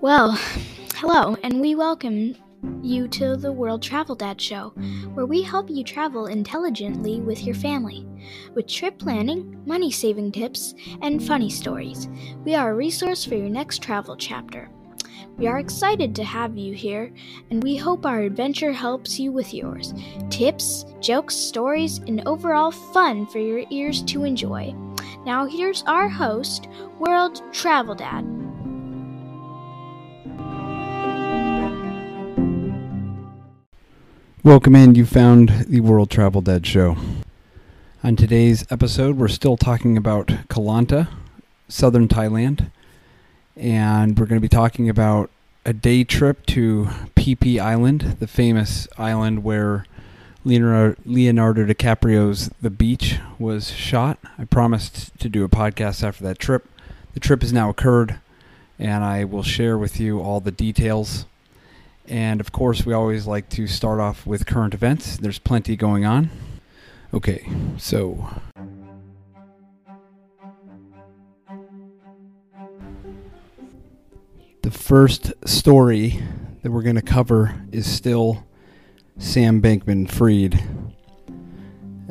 Well, hello, and we welcome you to the World Travel Dad Show, where we help you travel intelligently with your family, with trip planning, money saving tips, and funny stories. We are a resource for your next travel chapter. We are excited to have you here, and we hope our adventure helps you with yours. Tips, jokes, stories, and overall fun for your ears to enjoy. Now, here's our host, World Travel Dad. Welcome in. You found the World Travel Dad Show. On today's episode, we're still talking about Koh Lanta, southern Thailand, and we're going to be talking about a day trip to Phi Island, the famous island where Leonardo, Leonardo DiCaprio's The Beach was shot. I promised to do a podcast after that trip. The trip has now occurred, and I will share with you all the details. And of course, we always like to start off with current events. There's plenty going on. Okay, so. The first story that we're going to cover is still Sam Bankman Fried.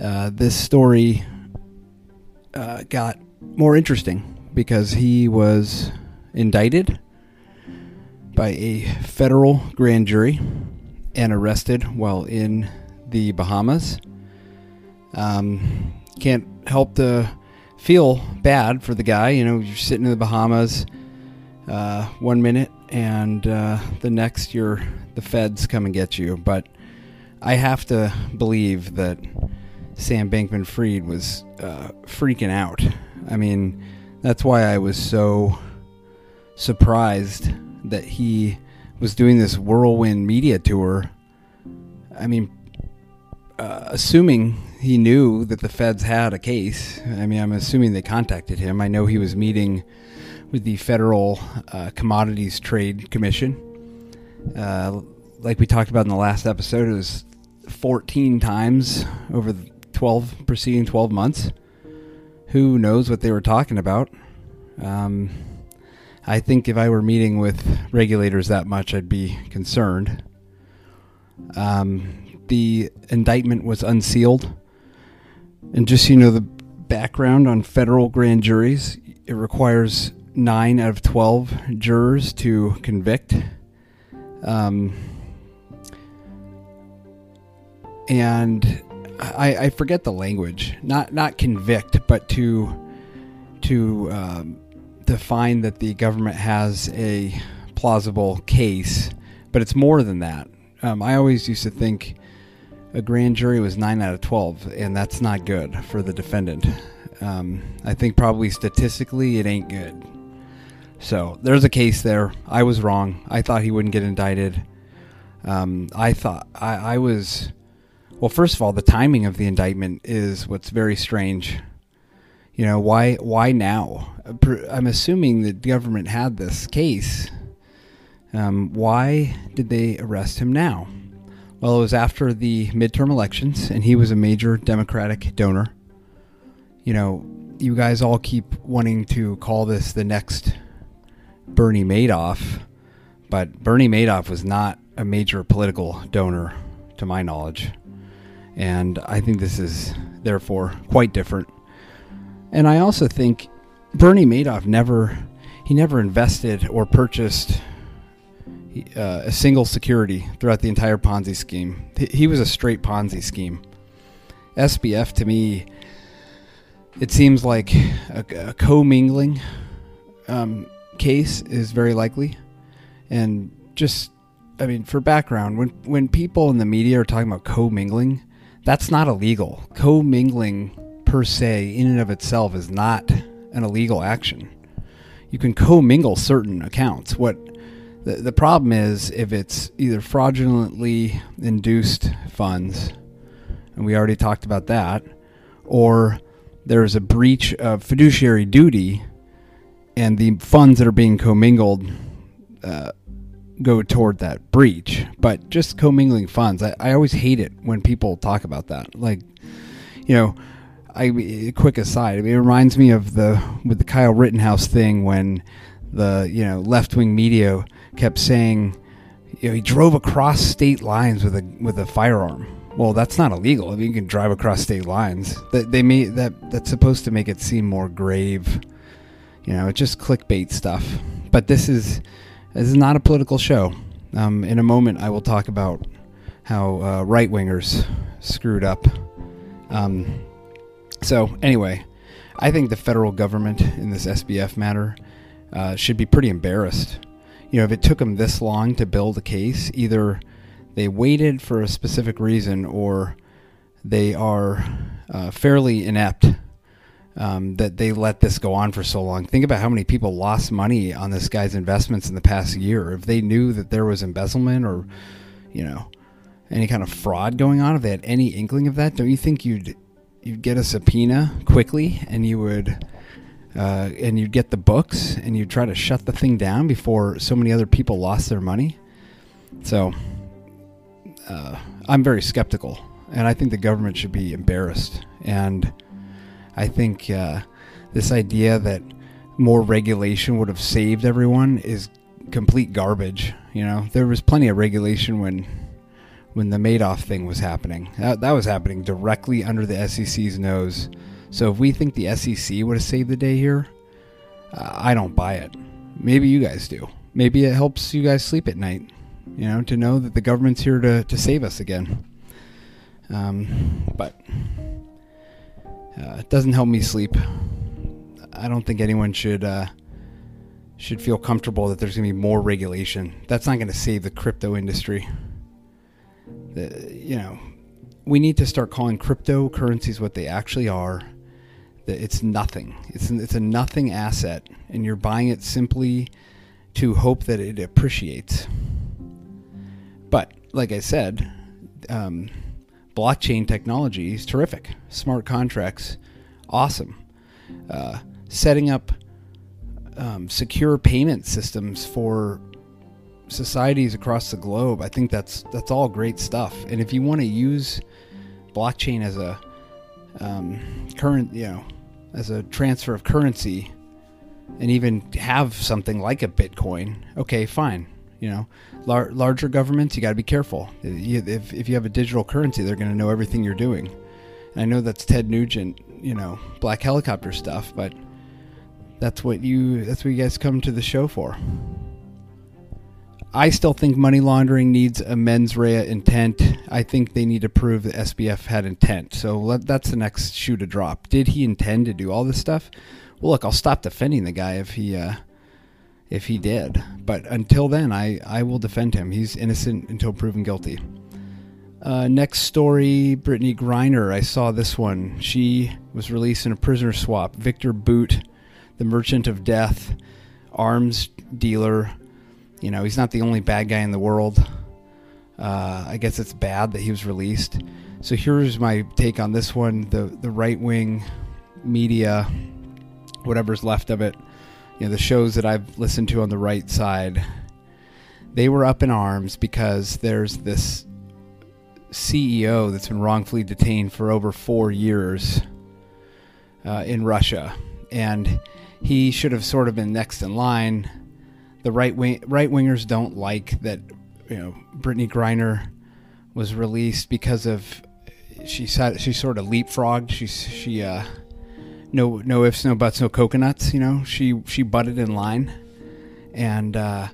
Uh, this story uh, got more interesting because he was indicted by a federal grand jury and arrested while in the Bahamas. Um, can't help to feel bad for the guy. You know, you're sitting in the Bahamas uh, one minute, and uh, the next, you're the feds come and get you. But I have to believe that Sam Bankman Fried was uh, freaking out. I mean, that's why I was so surprised that he was doing this whirlwind media tour. I mean, uh, assuming he knew that the feds had a case. I mean, I'm assuming they contacted him. I know he was meeting with the Federal uh, Commodities Trade Commission. Uh, like we talked about in the last episode, it was 14 times over the 12 preceding 12 months. Who knows what they were talking about? Um, I think if I were meeting with regulators that much, I'd be concerned. Um, the indictment was unsealed. And just so you know the background on federal grand juries, it requires 9 out of 12 jurors to convict. Um, and I, I, forget the language. Not not convict, but to to um, define that the government has a plausible case. But it's more than that. Um, I always used to think a grand jury was nine out of twelve, and that's not good for the defendant. Um, I think probably statistically it ain't good. So there's a case there. I was wrong. I thought he wouldn't get indicted. Um, I thought I, I was well, first of all, the timing of the indictment is what's very strange. You know, why why now? I'm assuming that the government had this case. Um, why did they arrest him now? Well, it was after the midterm elections, and he was a major Democratic donor. You know, you guys all keep wanting to call this the next Bernie Madoff, but Bernie Madoff was not a major political donor, to my knowledge. And I think this is therefore quite different. And I also think Bernie Madoff never he never invested or purchased uh, a single security throughout the entire Ponzi scheme. He was a straight Ponzi scheme. SBF to me, it seems like a, a commingling um, case is very likely, and just I mean for background, when when people in the media are talking about commingling, that's not illegal. Commingling per se, in and of itself, is not an illegal action. You can commingle certain accounts. What the, the problem is if it's either fraudulently induced funds, and we already talked about that, or there's a breach of fiduciary duty, and the funds that are being commingled uh, go toward that breach. But just commingling funds, I, I always hate it when people talk about that. Like, you know, I quick aside, it reminds me of the with the Kyle Rittenhouse thing when the you know left wing media kept saying, you know, he drove across state lines with a with a firearm. Well, that's not illegal. I mean, you can drive across state lines. That they made that that's supposed to make it seem more grave. You know, it's just clickbait stuff. But this is this is not a political show. Um, in a moment, I will talk about how uh, right wingers screwed up. Um, so anyway, I think the federal government in this SBF matter uh, should be pretty embarrassed. You know, if it took them this long to build a case, either they waited for a specific reason or they are uh, fairly inept um, that they let this go on for so long. Think about how many people lost money on this guy's investments in the past year. If they knew that there was embezzlement or, you know, any kind of fraud going on, if they had any inkling of that, don't you think you'd you'd get a subpoena quickly and you would uh, and you'd get the books and you'd try to shut the thing down before so many other people lost their money? So uh, I'm very skeptical, and I think the government should be embarrassed. And I think uh, this idea that more regulation would have saved everyone is complete garbage. You know, there was plenty of regulation when when the Madoff thing was happening. That, that was happening directly under the SEC's nose. So if we think the SEC would have saved the day here, uh, I don't buy it. Maybe you guys do. Maybe it helps you guys sleep at night you know, to know that the government's here to, to save us again. Um, but uh, it doesn't help me sleep. I don't think anyone should uh, should feel comfortable that there's going to be more regulation. That's not going to save the crypto industry. You know, we need to start calling cryptocurrencies what they actually are. It's nothing. It's it's a nothing asset, and you're buying it simply to hope that it appreciates. But like I said, um, blockchain technology is terrific. Smart contracts, awesome. Uh, setting up um, secure payment systems for societies across the globe. I think that's that's all great stuff. And if you want to use blockchain as a um, current, you know, as a transfer of currency, and even have something like a Bitcoin, okay, fine. You know, lar- larger governments, you got to be careful. If, if you have a digital currency, they're going to know everything you're doing. And I know that's Ted Nugent, you know, black helicopter stuff, but that's what you that's what you guys come to the show for. I still think money laundering needs a mens rea intent. I think they need to prove that SBF had intent. So let, that's the next shoe to drop. Did he intend to do all this stuff? Well, look, I'll stop defending the guy if he uh, if he did. But until then, I, I will defend him. He's innocent until proven guilty. Uh, next story Brittney Griner. I saw this one. She was released in a prisoner swap. Viktor Bout, the merchant of death, arms dealer. You know, he's not the only bad guy in the world. Uh, I guess it's bad that he was released. So here's my take on this one. The the right wing media, whatever's left of it, you know the shows that I've listened to on the right side, they were up in arms because there's this CEO that's been wrongfully detained for over four years uh, in Russia, and he should have sort of been next in line. The right wing right wingers don't like that. You know, Brittney Griner was released because of she she sort of leapfrogged. She she uh, no no ifs, no buts, no coconuts. You know, she she butted in line, and uh,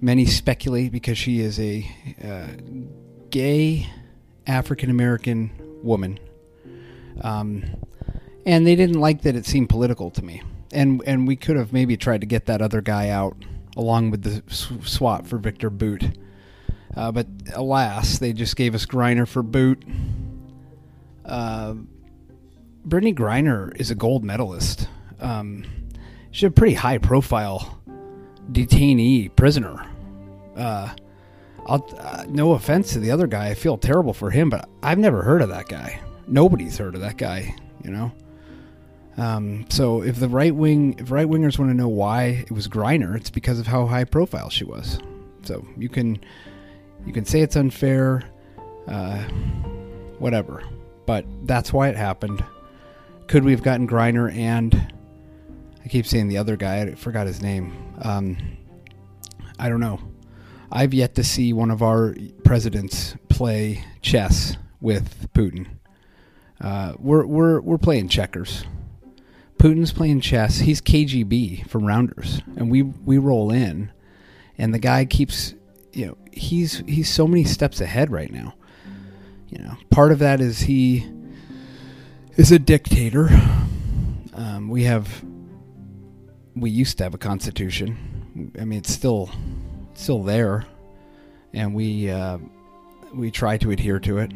many speculate because she is a uh, gay African American woman, um, and they didn't like that it seemed political to me. And and we could have maybe tried to get that other guy out along with the swap for Viktor Bout. Uh, but alas, they just gave us Griner for Bout. Uh, Brittney Griner is a gold medalist. Um, she's a pretty high profile detainee prisoner. Uh, uh, no offense to the other guy, I feel terrible for him, but I've never heard of that guy. Nobody's heard of that guy, you know. Um, so if the right wing, if right wingers want to know why it was Griner, it's because of how high profile she was. So you can you can say it's unfair, uh, whatever, but that's why it happened. Could we have gotten Griner and I keep saying the other guy, I forgot his name. Um, I don't know. I've yet to see one of our presidents play chess with Putin. Uh, we're we're we're playing checkers. Putin's playing chess. He's KGB from Rounders, and we we roll in, and the guy keeps, you know, he's he's so many steps ahead right now. You know, part of that is he is a dictator. Um, we have we used to have a constitution. I mean, it's still still there, and we uh, we try to adhere to it.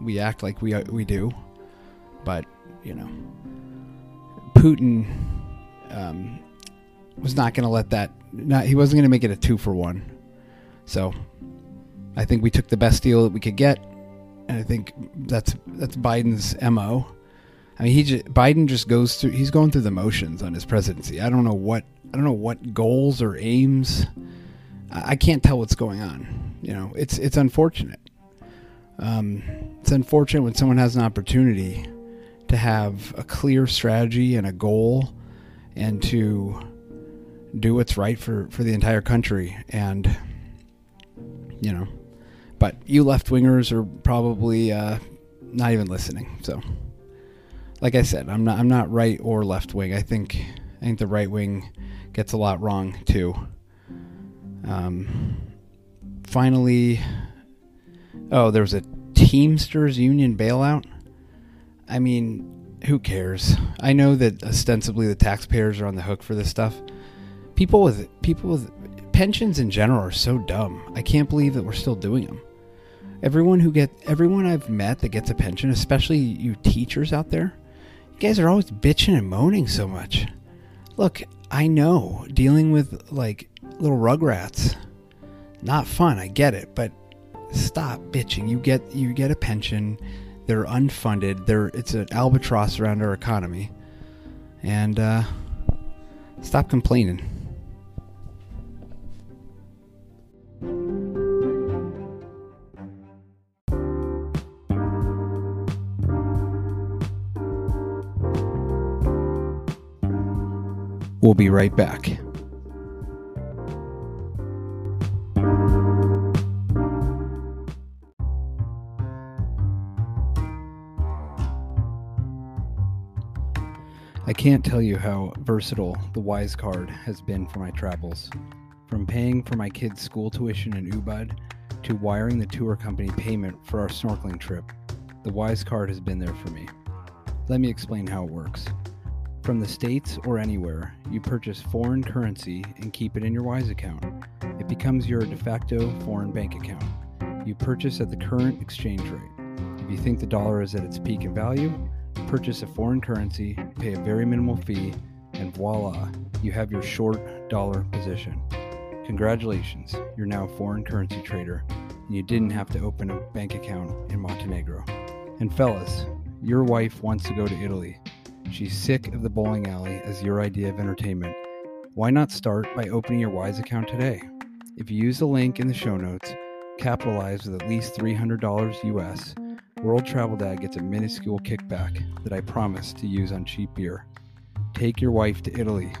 We act like we we do, but you know, Putin um, was not going to let that. Not, he wasn't going to make it a two for one. So, I think we took the best deal that we could get, and I think that's that's Biden's mo. I mean, he just, Biden just goes through. He's going through the motions on his presidency. I don't know what I don't know what goals or aims. I, I can't tell what's going on. You know, it's it's unfortunate. Um, it's unfortunate when someone has an opportunity to have a clear strategy and a goal, and to do what's right for for the entire country. And you know, but you left wingers are probably uh, not even listening. So like I said, I'm not I'm not right or left wing. I think I think the right wing gets a lot wrong too. Um, finally, oh, there was a Teamsters union bailout. I mean, who cares? I know that ostensibly the taxpayers are on the hook for this stuff. People with people with pensions in general are so dumb. I can't believe that we're still doing them. Everyone who get everyone I've met that gets a pension, especially you teachers out there, you guys are always bitching and moaning so much. Look, I know dealing with like little rugrats, not fun. I get it, but stop bitching. You get you get a pension. They're unfunded. They're it's an albatross around our economy, and uh, stop complaining. We'll be right back. Can't tell you how versatile the Wise Card has been for my travels. From paying for my kids' school tuition in Ubud to wiring the tour company payment for our snorkeling trip, the Wise Card has been there for me. Let me explain how it works. From the States or anywhere, you purchase foreign currency and keep it in your Wise account. It becomes your de facto foreign bank account. You purchase at the current exchange rate. If you think the dollar is at its peak in value, purchase a foreign currency, pay a very minimal fee, and voila, you have your short dollar position. Congratulations, you're now a foreign currency trader, and you didn't have to open a bank account in Montenegro. And fellas, your wife wants to go to Italy. She's sick of the bowling alley as your idea of entertainment. Why not start by opening your Wise account today? If you use the link in the show notes, capitalize with at least $300 US, World Travel Dad gets a minuscule kickback that I promise to use on cheap beer. Take your wife to Italy.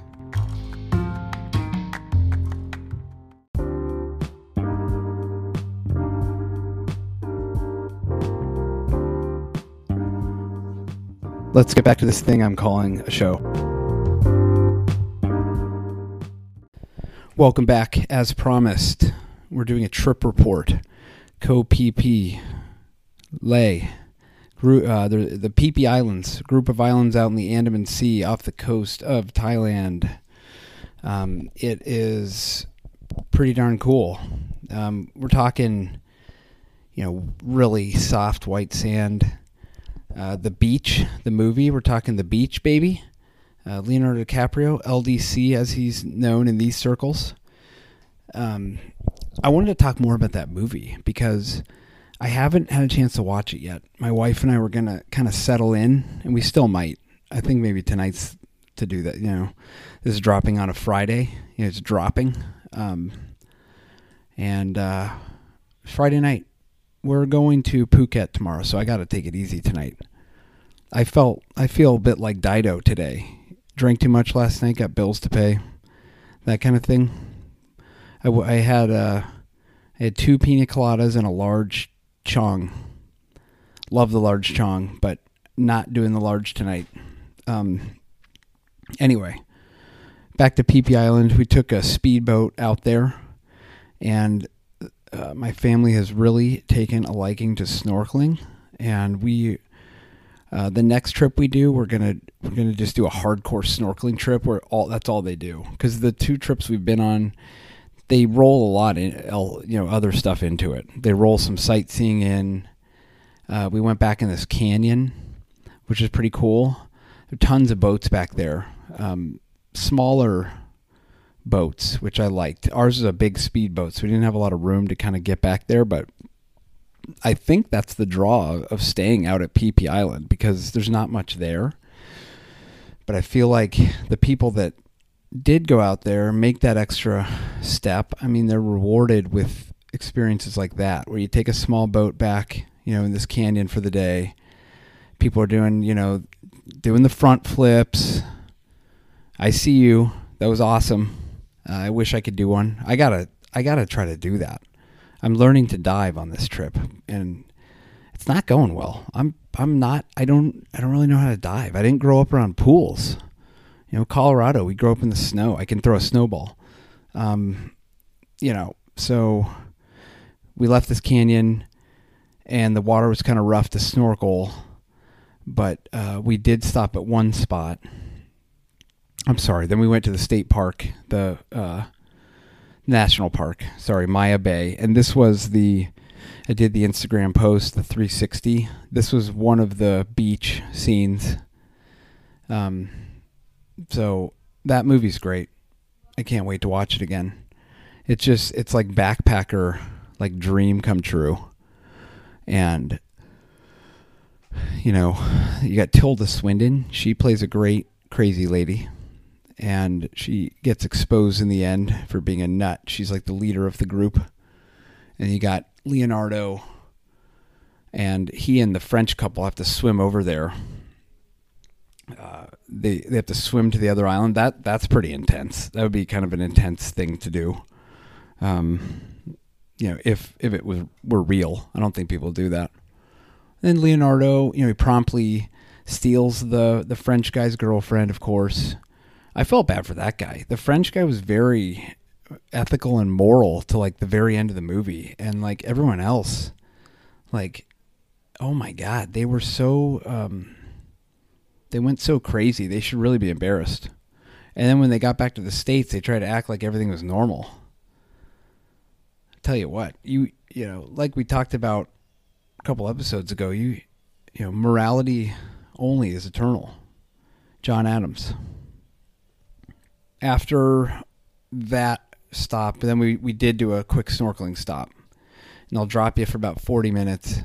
Let's get back to this thing I'm calling a show. Welcome back. As promised, we're doing a trip report. Koh Phi Phi, Le, uh, the, the Phi Islands, group of islands out in the Andaman Sea off the coast of Thailand. Um, it is pretty darn cool. Um, we're talking, you know, really soft white sand. Uh, the Beach, the movie, we're talking The Beach, baby. Uh, Leonardo DiCaprio, LDC as he's known in these circles. Um, I wanted to talk more about that movie because I haven't had a chance to watch it yet. My wife and I were gonna kind of settle in, and we still might. I think maybe tonight's to do that. You know, this is dropping on a Friday. You know, it's dropping, um, and uh, Friday night we're going to Phuket tomorrow, so I got to take it easy tonight. I felt I feel a bit like Dido today. Drank too much last night, got bills to pay, that kind of thing. I, I had uh, I had two pina coladas and a large Chang. Love the large chong, but not doing the large tonight. Um, anyway, back to Phi Island. We took a speedboat out there, and uh, my family has really taken a liking to snorkeling. And we, uh, the next trip we do, we're gonna we're gonna just do a hardcore snorkeling trip where all that's all they do. Because the two trips we've been on, they roll a lot in you know other stuff into it. They roll some sightseeing in. Uh, we went back in this canyon, which is pretty cool. There are tons of boats back there. Um, smaller boats, which I liked. Ours is a big speedboat, so we didn't have a lot of room to kind of get back there, but I think that's the draw of staying out at Phi Island because there's not much there. But I feel like the people that did go out there make that extra step. I mean, they're rewarded with experiences like that where you take a small boat back, you know, in this canyon for the day. People are doing, you know, doing the front flips. I see you. That was awesome. Uh, I wish I could do one. I gotta I gotta try to do that. I'm learning to dive on this trip, and it's not going well. I'm I'm not. I don't I don't really know how to dive. I didn't grow up around pools. You know, Colorado. We grew up in the snow. I can throw a snowball. Um, you know, so we left this canyon, and the water was kind of rough to snorkel, but uh, we did stop at one spot I'm sorry. Then we went to the state park, the uh, national park. Sorry, Maya Bay, and this was the. I did the Instagram post, the 360. This was one of the beach scenes. Um, so that movie's great. I can't wait to watch it again. It's just it's like backpacker like dream come true. And you know, you got Tilda Swinton. She plays a great crazy lady and she gets exposed in the end for being a nut. She's like the leader of the group. And you got Leonardo, and he and the French couple have to swim over there. They they have to swim to the other island. That that's pretty intense. That would be kind of an intense thing to do. Um, you know, if if it was were real, I don't think people do that. And Leonardo, you know, he promptly steals the the French guy's girlfriend, of course I felt bad for that guy. The French guy was very ethical and moral to like the very end of the movie, and like everyone else, like, oh my god, they were so um, they went so crazy. They should really be embarrassed. And then when they got back to the states, they tried to act like everything was normal. I tell you what, you you know, like we talked about a couple episodes ago, you you know, morality only is eternal. John Adams after that stop, then we, we did do a quick snorkeling stop. And I'll drop you for about 40 minutes.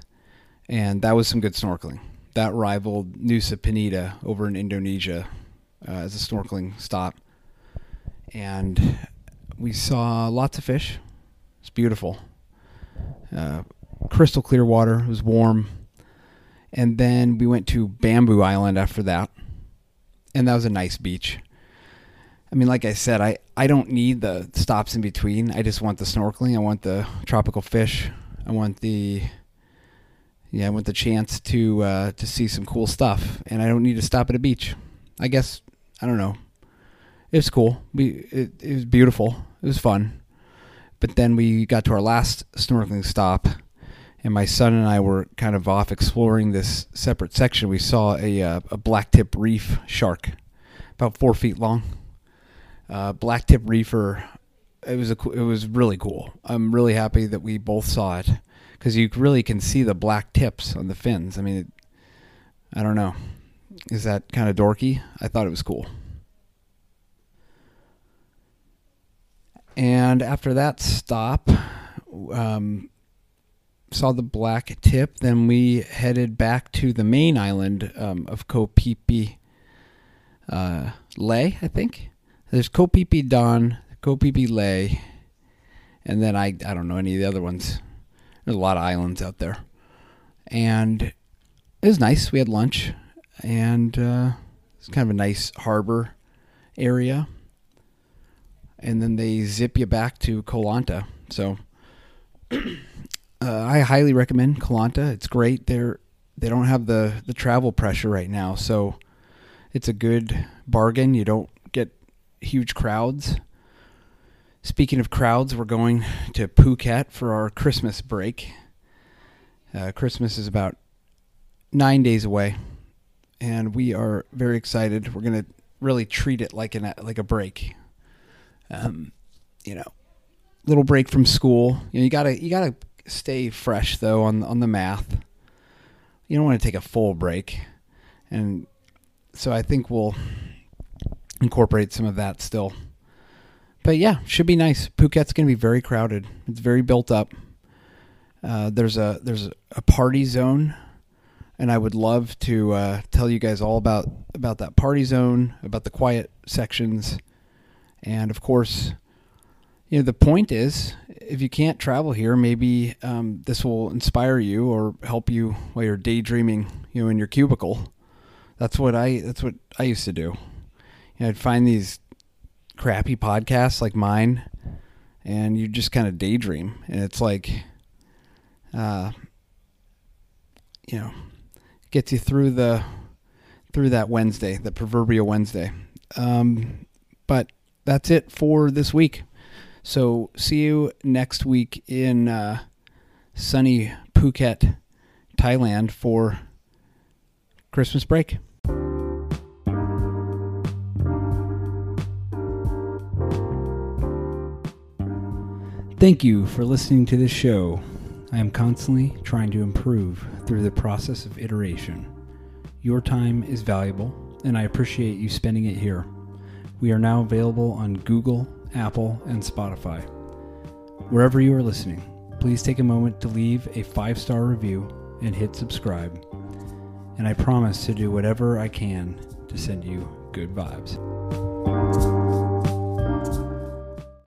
And that was some good snorkeling. That rivaled Nusa Penida over in Indonesia uh, as a snorkeling stop. And we saw lots of fish. It's beautiful. Uh, crystal clear water. It was warm. And then we went to Bamboo Island after that. And that was a nice beach. I mean, like I said, I, I don't need the stops in between. I just want the snorkeling. I want the tropical fish. I want the yeah, I want the chance to uh, to see some cool stuff, and I don't need to stop at a beach. I guess I don't know. It was cool. We it, it was beautiful. It was fun. But then we got to our last snorkeling stop, and my son and I were kind of off exploring this separate section. We saw a uh, a blacktip reef shark, about four feet long uh, blacktip reefer. It was a it was really cool. I'm really happy that we both saw it because you really can see the black tips on the fins. I mean, it, I don't know. Is that kind of dorky? I thought it was cool. And after that stop, um, saw the black tip. Then we headed back to the main island um, of Phi uh, Lay, I think. There's Phi Don, Phi Lay, and then I I don't know any of the other ones. There's a lot of islands out there, and it was nice. We had lunch, and uh, it's kind of a nice harbor area. And then they zip you back to Koh Lanta. So uh, I highly recommend Koh Lanta. It's great. They're they don't have the the travel pressure right now, so it's a good bargain. You don't get huge crowds. Speaking of crowds, we're going to Phuket for our Christmas break. Uh, Christmas is about nine days away, and we are very excited. We're gonna really treat it like an like a break. Um, you know, little break from school. You know, you gotta you gotta stay fresh though on on the math. You don't want to take a full break, and so I think we'll incorporate some of that still. But yeah, should be nice. Phuket's going to be very crowded. It's very built up. Uh, there's a there's a party zone, and I would love to uh, tell you guys all about about that party zone, about the quiet sections, and of course, you know the point is if you can't travel here, maybe um, this will inspire you or help you while you're daydreaming, you know, in your cubicle. That's what I that's what I used to do. You know, I'd find these crappy podcasts like mine, and you just kind of daydream, and it's like, uh, you know, gets you through the through that Wednesday, the proverbial Wednesday. Um, but that's it for this week. So see you next week in uh, sunny Phuket, Thailand for Christmas break. Thank you for listening to this show. I am constantly trying to improve through the process of iteration. Your time is valuable, and I appreciate you spending it here. We are now available on Google, Apple, and Spotify. Wherever you are listening, please take a moment to leave a five star review and hit subscribe. And I promise to do whatever I can to send you good vibes.